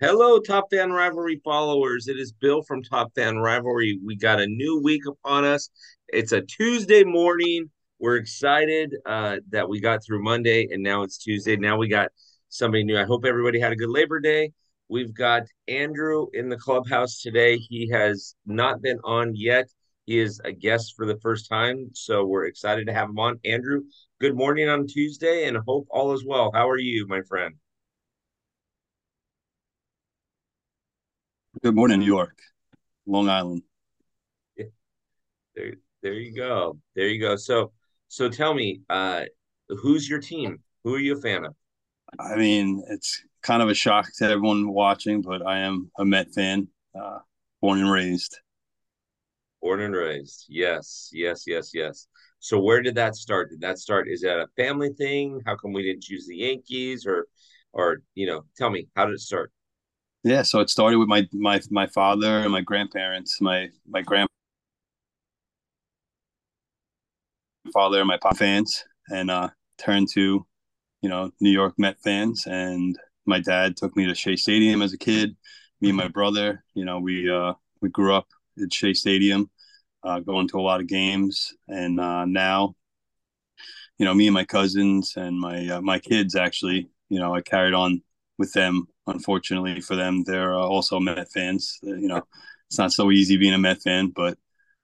Hello, Top Fan Rivalry followers. It is Bill from Top Fan Rivalry. We got a new week upon us. It's a Tuesday morning. We're excited uh, that we got through Monday and now it's Tuesday. Now we got somebody new. I hope everybody had a good Labor Day. We've got Andrew in the clubhouse today. He has not been on yet. He is a guest for the first time. So we're excited to have him on. Andrew, good morning on Tuesday and hope all is well. How are you, my friend? Good morning, New York, Long Island. There, there you go. There you go. So, so tell me, uh, who's your team? Who are you a fan of? I mean, it's kind of a shock to everyone watching, but I am a Met fan, uh, born and raised. Born and raised. Yes, yes, yes, yes. So where did that start? Did that start? Is that a family thing? How come we didn't choose the Yankees? Or, or you know, tell me, how did it start? Yeah, so it started with my my my father and my grandparents. My my grandfather and my pop fans, and uh, turned to, you know, New York Met fans. And my dad took me to Shea Stadium as a kid. Me and my brother, you know, we uh, we grew up at Shea Stadium, uh, going to a lot of games. And uh, now, you know, me and my cousins and my uh, my kids actually, you know, I carried on with them unfortunately for them. They're uh, also Met fans. Uh, you know, it's not so easy being a Met fan, but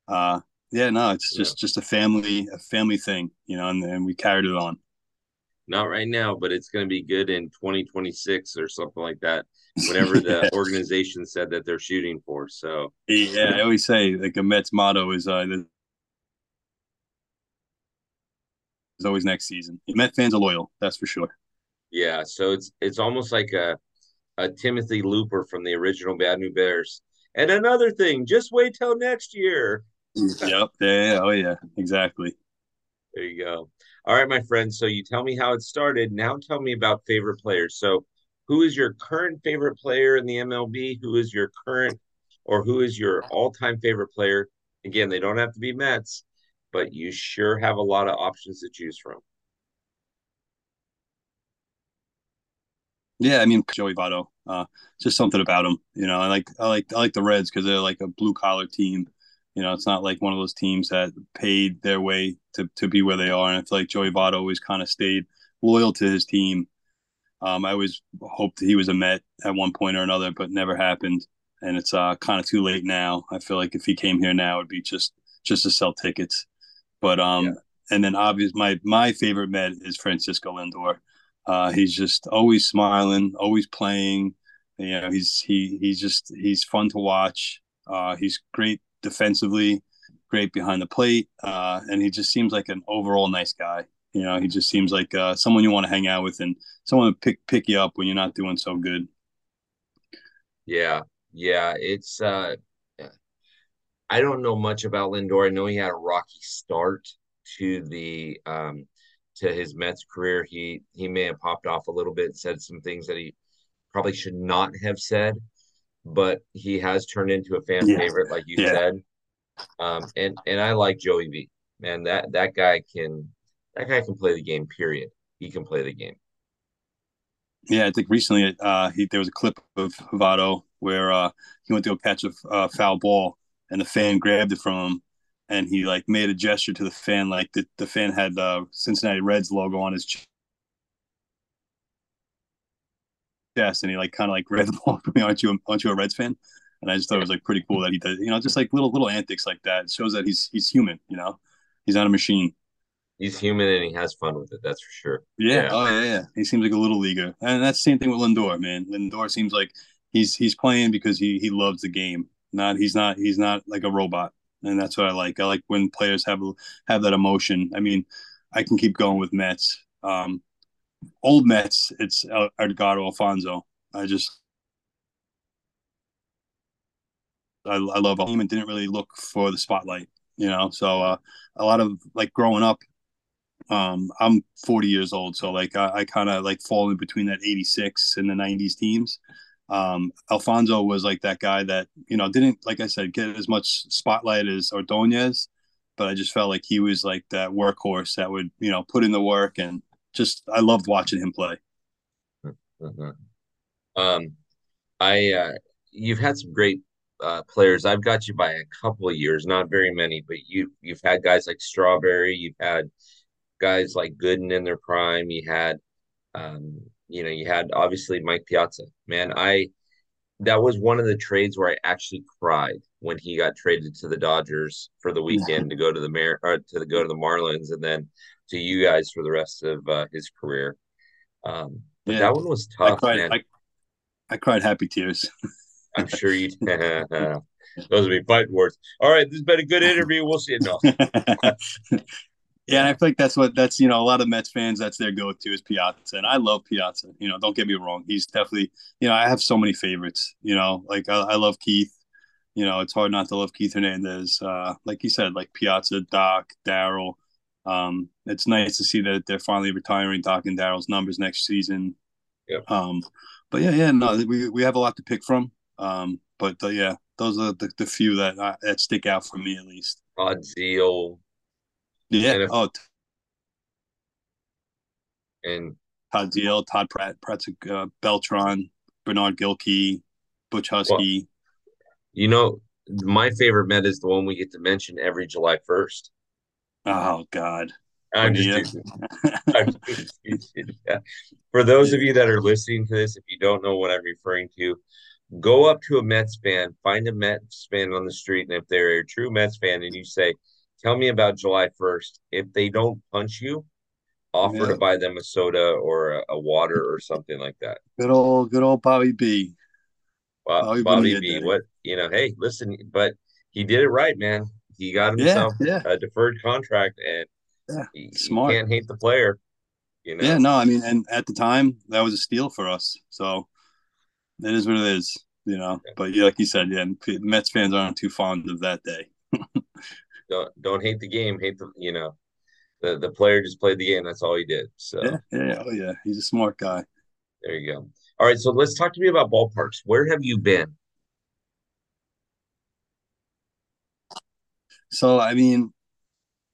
uh, yeah, no, it's just yeah. just a family a family thing, you know, and, and we carried it on. Not right now, but it's going to be good in 2026 or something like that. Whatever the yes. organization said that they're shooting for. So yeah, I always say like a Mets motto is uh, "It's always next season." Met fans are loyal, that's for sure. Yeah, so it's it's almost like a a Timothy Looper from the original Bad News Bears. And another thing, just wait till next year. yep. Yeah. Oh, yeah. Exactly. There you go. All right, my friend. So you tell me how it started. Now tell me about favorite players. So, who is your current favorite player in the MLB? Who is your current or who is your all time favorite player? Again, they don't have to be Mets, but you sure have a lot of options to choose from. Yeah, I mean Joey Votto. Uh, just something about him. You know, I like I like I like the Reds because they're like a blue collar team. You know, it's not like one of those teams that paid their way to to be where they are. And I feel like Joey Votto always kind of stayed loyal to his team. Um, I always hoped he was a Met at one point or another, but never happened. And it's uh, kind of too late now. I feel like if he came here now, it'd be just just to sell tickets. But um, yeah. and then obvious my my favorite Met is Francisco Lindor. Uh, he's just always smiling, always playing. You know, he's he he's just he's fun to watch. Uh, he's great defensively, great behind the plate, uh, and he just seems like an overall nice guy. You know, he just seems like uh, someone you want to hang out with and someone to pick pick you up when you're not doing so good. Yeah, yeah, it's. uh I don't know much about Lindor. I know he had a rocky start to the um, to his Mets career, he he may have popped off a little bit, said some things that he probably should not have said, but he has turned into a fan yeah. favorite, like you yeah. said. Um, and and I like Joey V. Man, that that guy can that guy can play the game. Period. He can play the game. Yeah, I think recently uh, he there was a clip of Votto where uh, he went to go catch of a uh, foul ball and the fan grabbed it from him and he like made a gesture to the fan, like the, the fan had the Cincinnati Reds logo on his chest, and he like kind of like read the ball for me. Aren't you? Aren't you a Reds fan? And I just thought it was like pretty cool that he did, you know, just like little little antics like that. It shows that he's he's human, you know, he's not a machine. He's human and he has fun with it. That's for sure. Yeah. yeah. Oh yeah, yeah. He seems like a little leaguer, and that's the same thing with Lindor, man. Lindor seems like he's he's playing because he he loves the game. Not he's not he's not like a robot and that's what I like. I like when players have have that emotion. I mean, I can keep going with Mets. Um, old Mets, it's Edgardo Alfonzo. I just I, I love him and didn't really look for the spotlight, you know. So uh, a lot of like growing up, um, I'm 40 years old, so like I, I kind of like fall in between that 86 and the 90s teams. Um, Alfonzo was like that guy that you know didn't, like I said, get as much spotlight as Ordonez, but I just felt like he was like that workhorse that would you know put in the work and just I loved watching him play. Um, I uh, you've had some great uh, players. I've got you by a couple of years, not very many, but you you've had guys like Strawberry, you've had guys like Gooden in their prime, you had um, you know, you had obviously Mike Piazza. Man, I that was one of the trades where I actually cried when he got traded to the Dodgers for the weekend to go to the Mar or to the, go to the Marlins and then to you guys for the rest of uh, his career. Um, but yeah. that one was tough, I cried, man. I, I cried happy tears. I'm sure you. Those would be fighting words. All right, this has been a good interview. We'll see you. No. Yeah, and I feel like that's what that's you know a lot of Mets fans that's their go-to is Piazza, and I love Piazza. You know, don't get me wrong, he's definitely you know I have so many favorites. You know, like I, I love Keith. You know, it's hard not to love Keith Hernandez. Uh, like you said, like Piazza, Doc, Darryl. Um, it's nice to see that they're finally retiring Doc and Darryl's numbers next season. Yep. Um, but yeah, yeah, no, we we have a lot to pick from. Um, but uh, yeah, those are the, the few that uh, that stick out for me at least. Zeile, yeah. And oh. And Todd Zeile, Todd Pratt, Pratt's uh, Beltran, Bernard Gilkey, Butch Huskey. Well, you know, my favorite Met is the one we get to mention every July 1st. Oh, God. I'm just, I'm just yeah. For those of you that are listening to this, if you don't know what I'm referring to, go up to a Mets fan, find a Mets fan on the street, and if they're a true Mets fan, and you say, tell me about July 1st. If they don't punch you, offer yeah. to buy them a soda or a, a, water or something like that. Good old, good old Bobby B. Bobby, Bobby B. What you know? Hey, listen, but he did it right, man. He got himself yeah, yeah. a deferred contract, and yeah, he, smart. Can't hate the player. You know? Yeah, no, I mean, and at the time that was a steal for us. So it is what it is, you know. But yeah, like you said, yeah, Mets fans aren't too fond of that day. don't don't hate the game, hate the you know, the the player just played the game. That's all he did. So yeah, yeah, oh yeah, he's a smart guy. There you go. All right, so let's talk to me about ballparks. Where have you been? So I mean,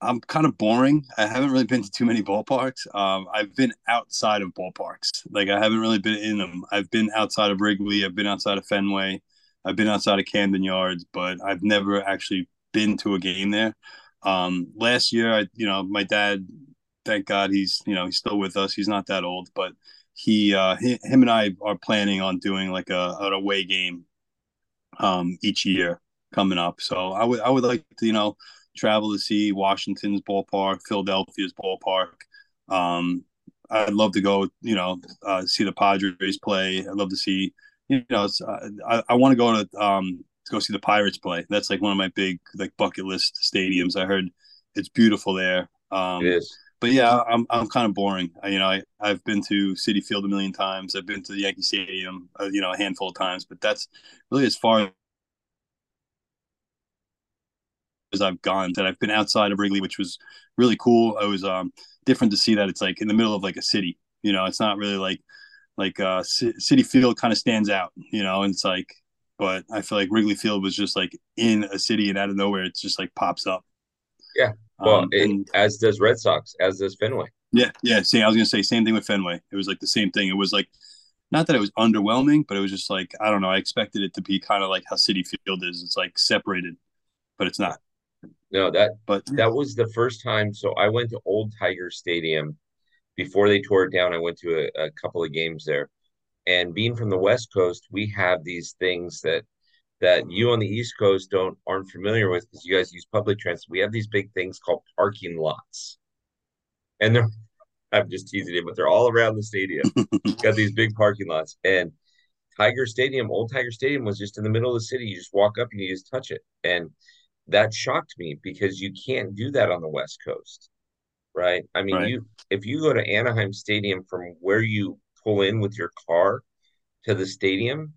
I'm kind of boring. I haven't really been to too many ballparks. Um, I've been outside of ballparks. Like I haven't really been in them. I've been outside of Wrigley. I've been outside of Fenway. I've been outside of Camden Yards, but I've never actually been to a game there. Um, last year, I, you know, my dad, thank God he's, you know, he's still with us. He's not that old, but he, uh, he, him and I are planning on doing like a, an away game, um, each year coming up. So I would, I would like to, you know, travel to see Washington's ballpark, Philadelphia's ballpark. Um, I'd love to go, you know, uh, see the Padres play. I'd love to see, you know, uh, I, I want to go to um, go see the Pirates play. That's like one of my big like bucket list stadiums. I heard it's beautiful there. Um, it is. But yeah, I'm I'm kind of boring. I, you know, I I've been to Citi Field a million times. I've been to the Yankee Stadium, uh, you know, a handful of times. But that's really as far as I've gone. That I've been outside of Wrigley, which was really cool. It was um, different to see that it's like in the middle of like a city. You know, it's not really like like uh, C- Citi Field kind of stands out. You know, and it's like but I feel like Wrigley Field was just like in a city and out of nowhere, it's just like pops up. Yeah. Well, um, it, and, as does Red Sox, as does Fenway. Yeah. Yeah. See, I was going to say same thing with Fenway. It was like the same thing. It was like, not that it was underwhelming, but it was just like, I don't know. I expected it to be kind of like how Citi Field is. It's like separated, but it's not. No, that, but that was the first time. So I went to Old Tiger Stadium before they tore it down. I went to a, a couple of games there and being from the west coast we have these things that that you on the east coast don't aren't familiar with because you guys use public transit. We have these big things called parking lots. And they're i'm just teasing it but they're all around the stadium. Got these big parking lots. And tiger stadium old tiger stadium was just in the middle of the city. You just walk up and you just touch it. And that shocked me because you can't do that on the west coast right? I mean right. you if you go to anaheim stadium from where you pull in with your car to the stadium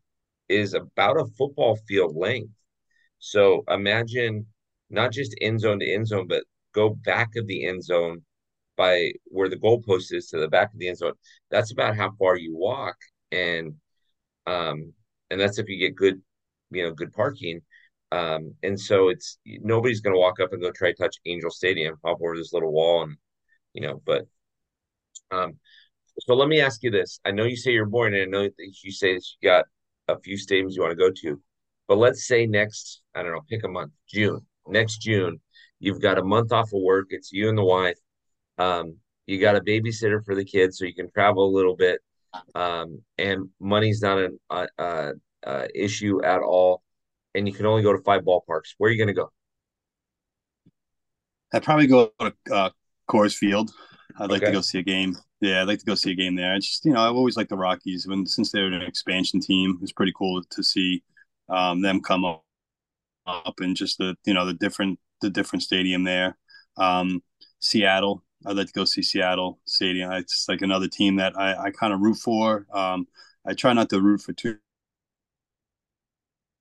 is about a football field length. So imagine not just end zone to end zone, but go back of the end zone by where the goalpost is to the back of the end zone. That's about how far you walk, and um, and that's if you get good, you know, good parking. Um, and so it's nobody's going to walk up and go try to touch Angel Stadium, hop over this little wall, and you know, but um, so let me ask you this. I know you say you're born, and I know that you say that you got a few stadiums you want to go to. But let's say next, I don't know, pick a month, June. Next June, you've got a month off of work. It's you and the wife. Um, you got a babysitter for the kids, so you can travel a little bit. Um, and money's not an uh, uh, uh, issue at all. And you can only go to five ballparks. Where are you going to go? I'd probably go to uh, Coors Field. I'd like okay. to go see a game. Yeah, I'd like to go see a game there. It's just you know I've always liked the Rockies. When since they're an expansion team, it's pretty cool to see um, them come up, up and just the you know the different the different stadium there. Um, Seattle, I'd like to go see Seattle Stadium. It's like another team that I, I kind of root for. Um, I try not to root for too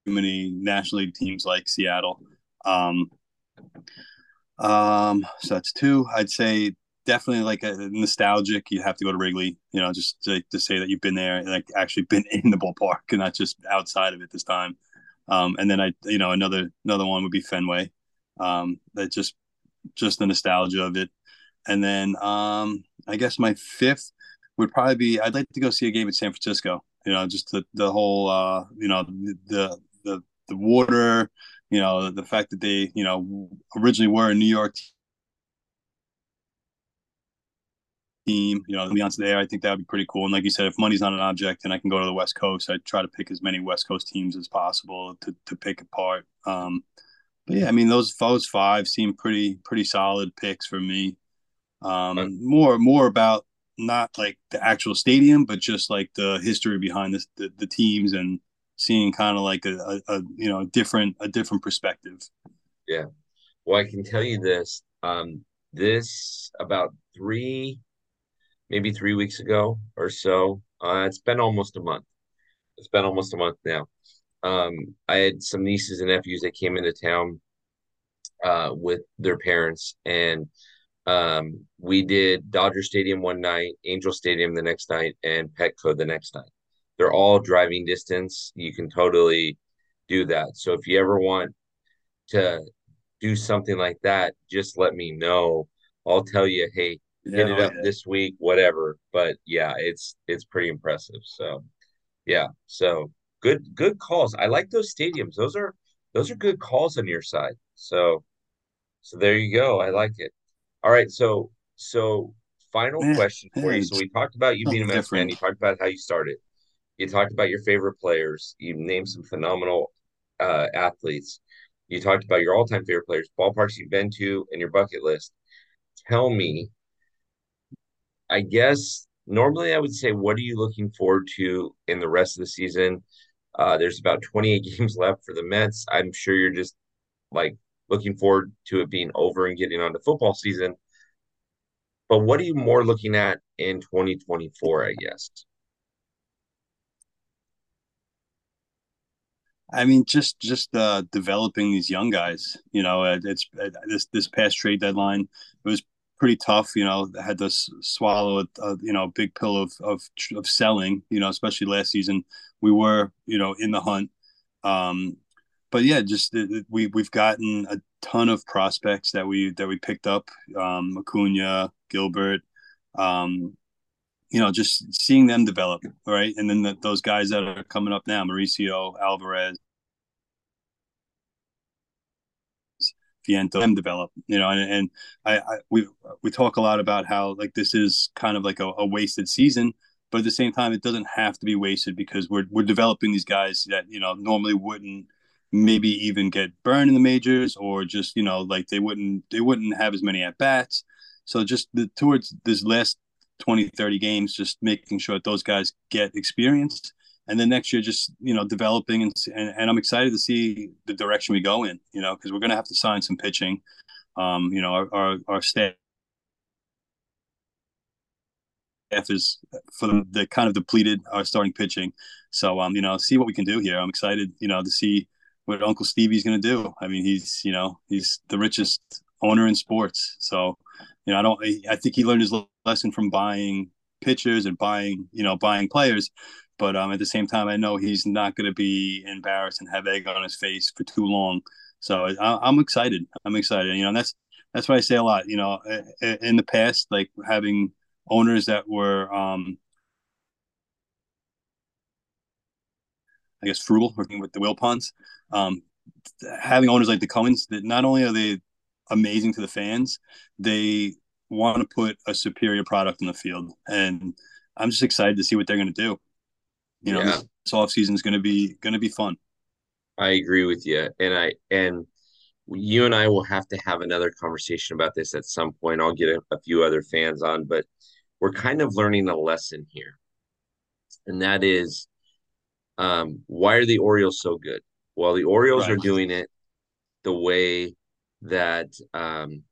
many National League teams like Seattle. Um, um, so that's two. I'd say definitely like a nostalgic. You have to go to Wrigley, you know, just to, to say that you've been there, and like actually been in the ballpark and not just outside of it this time. Um, and then I, you know, another another one would be Fenway. Um, that just just the nostalgia of it. And then um, I guess my fifth would probably be I'd like to go see a game at San Francisco. You know, just the the whole uh, you know the the the water. You know, the fact that they you know originally were a New York team, you know, the ambiance there, I think that would be pretty cool. And like you said, if money's not an object and I can go to the West Coast, I try to pick as many West Coast teams as possible to, to pick apart. Um, but yeah, I mean, those those five seem pretty pretty solid picks for me. Um, more more about not like the actual stadium, but just like the history behind this, the, the teams and seeing kind of like a, a, a, you know different a different perspective. Yeah, well, I can tell you this. Um, this about three maybe three weeks ago or so. Uh, it's been almost a month. It's been almost a month now. Um, I had some nieces and nephews that came into town uh, with their parents, and um, we did Dodger Stadium one night, Angel Stadium the next night, and Petco the next night. They're all driving distance. You can totally do that. So if you ever want to do something like that, just let me know. I'll tell you, hey, yeah, it up yeah. this week, whatever. But yeah, it's it's pretty impressive. So yeah, so good good calls. I like those stadiums. Those are those are good calls on your side. So so there you go. I like it. All right, so so final question for you. So we talked about you being a Mets fan. You talked about how you started. You talked about your favorite players. You named some phenomenal uh, athletes. You talked about your all-time favorite players, ballparks you've been to, and your bucket list. Tell me I guess normally I would say, what are you looking forward to in the rest of the season? Uh, there's about 28 games left for the Mets. I'm sure you're just like looking forward to it being over and getting on to football season. But what are you more looking at in 2024, I guess? I mean, just just uh, developing these young guys. You know, it's this this past trade deadline. It was pretty tough. You know, had to swallow a, a, you know big pill of, of of selling. You know, especially last season, we were you know in the hunt. Um, but yeah, just we we've gotten a ton of prospects that we that we picked up. Um, Acuna, Gilbert. Um, you know, just seeing them develop, right? And then the, those guys that are coming up now, Mauricio, Alvarez, Vientos them develop, you know, and, and I, I, we we talk a lot about how like this is kind of like a, a, wasted season, but at the same time, it doesn't have to be wasted because we're we're developing these guys that you know normally wouldn't maybe even get burned in the majors or just you know like they wouldn't they wouldn't have as many at bats. So just the, towards this last 20, 30 games, just making sure that those guys get experience and then next year just you know developing and and, and i'm excited to see the direction we go in you know because we're going to have to sign some pitching. Um you know our our, our staff is for the, the kind of depleted our starting pitching. So um you know see what we can do here. I'm excited you know to see what uncle stevie's going to do. I mean he's you know he's the richest owner in sports. So you know i don't i think he learned his lesson from buying pitchers and buying you know buying players but um, at the same time, I know he's not going to be embarrassed and have egg on his face for too long. So I, am excited. I'm excited. You know, that's that's what I say a lot. You know, in the past, like having owners that were um, I guess frugal working with the Wilpons. Um, having owners like the Cohens that not only are they amazing to the fans, they want to put a superior product in the field, and I'm just excited to see what they're going to do. You know, yeah. this off season is going to be going to be fun. I agree with you, and I and you and I will have to have another conversation about this at some point. I'll get a, a few other fans on, but we're kind of learning a lesson here, and that is, um, why are the Orioles so good? Well, the Orioles right. are doing it the way that um,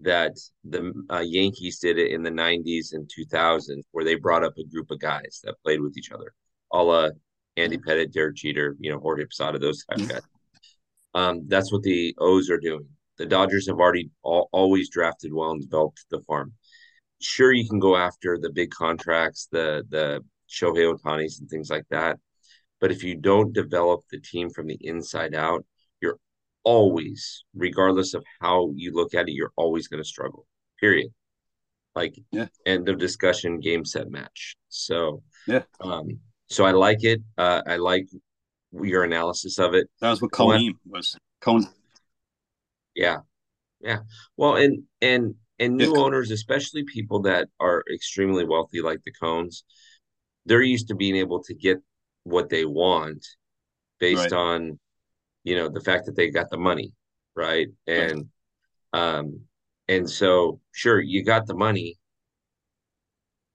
that the uh, Yankees did it in the 90s and 2000s, where they brought up a group of guys that played with each other, a la Andy Pettitte, Derek Jeter, you know, Jorge Posada, those type of guys. Um, that's what the O's are doing. The Dodgers have already all, always drafted well and developed the farm. Sure, you can go after the big contracts, the the Shohei Ohtanis and things like that. But if you don't develop the team from the inside out, you're always, regardless of how you look at it, you're always going to struggle. Period. Like yeah. end of discussion, game set match. So yeah. Um, so I like it. Uh, I like your analysis of it. That was what Cohen was. Cohen. Yeah, yeah. Well, and and and new yeah. owners, especially people that are extremely wealthy, like the Cohens, they're used to being able to get what they want based right. on, you know, the fact that they got the money, right? And right. um, and so sure, you got the money,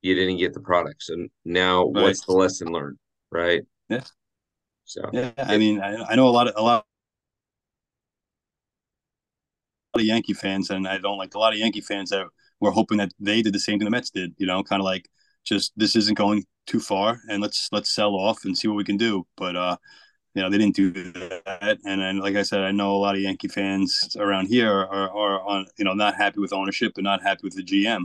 you didn't get the products, and now right. what's the lesson learned, right? Yeah. So yeah, I mean, I, I know a lot of a lot of Yankee fans, and I don't like a lot of Yankee fans that were hoping that they did the same thing the Mets did. You know, kind of like just this isn't going too far, and let's let's sell off and see what we can do. But uh, you know, they didn't do that, and then like I said, I know a lot of Yankee fans around here are, are on you know not happy with ownership and not happy with the GM,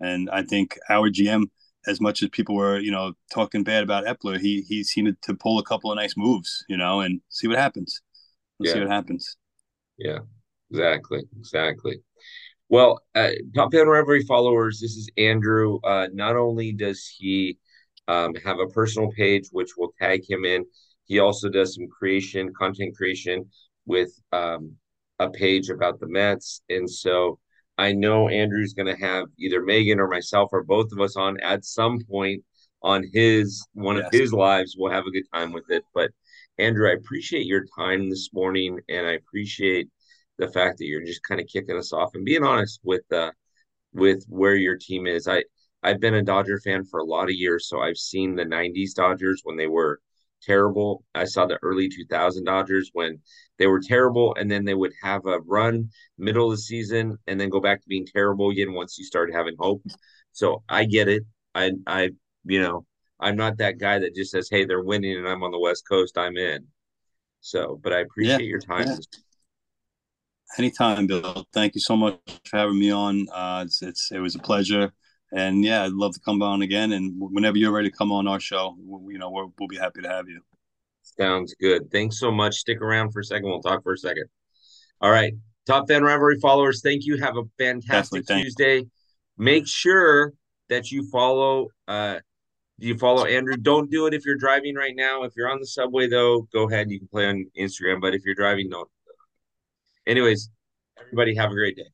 and I think our GM as much as people were, you know, talking bad about Eppler, he he seemed to pull a couple of nice moves, you know, and see what happens. We'll yeah. see what happens. Yeah, exactly, exactly. Well, uh, Top Fan Rivalry followers, this is Andrew. Uh, not only does he um, have a personal page, which will tag him in, he also does some creation, content creation with um, a page about the Mets. And so I know Andrew's going to have either Megan or myself or both of us on at some point on his one yes. of his lives. We'll have a good time with it. But Andrew, I appreciate your time this morning, and I appreciate the fact that you're just kind of kicking us off and being honest with uh with where your team is. I I've been a Dodger fan for a lot of years, so I've seen the '90s Dodgers when they were terrible. I saw the early 2000 Dodgers when they were terrible, and then they would have a run middle of the season and then go back to being terrible again once you start having hope. So I get it. I, I, you know, I'm not that guy that just says, "Hey, they're winning and I'm on the West Coast. I'm in." So, but I appreciate yeah, your time. Yeah. Anytime, Bill. Thank you so much for having me on. Uh, it's, it's it was a pleasure and yeah, I'd love to come on again. And whenever you're ready to come on our show, you know, we will be happy to have you. Sounds good. Thanks so much. Stick around for a second. We'll talk for a second. All right. Top fan rivalry followers, thank you. Have a fantastic Tuesday. Make sure that you follow uh you follow Andrew. Don't do it if you're driving right now. If you're on the subway though, go ahead. You can play on Instagram. But if you're driving, don't. Anyways, everybody have a great day.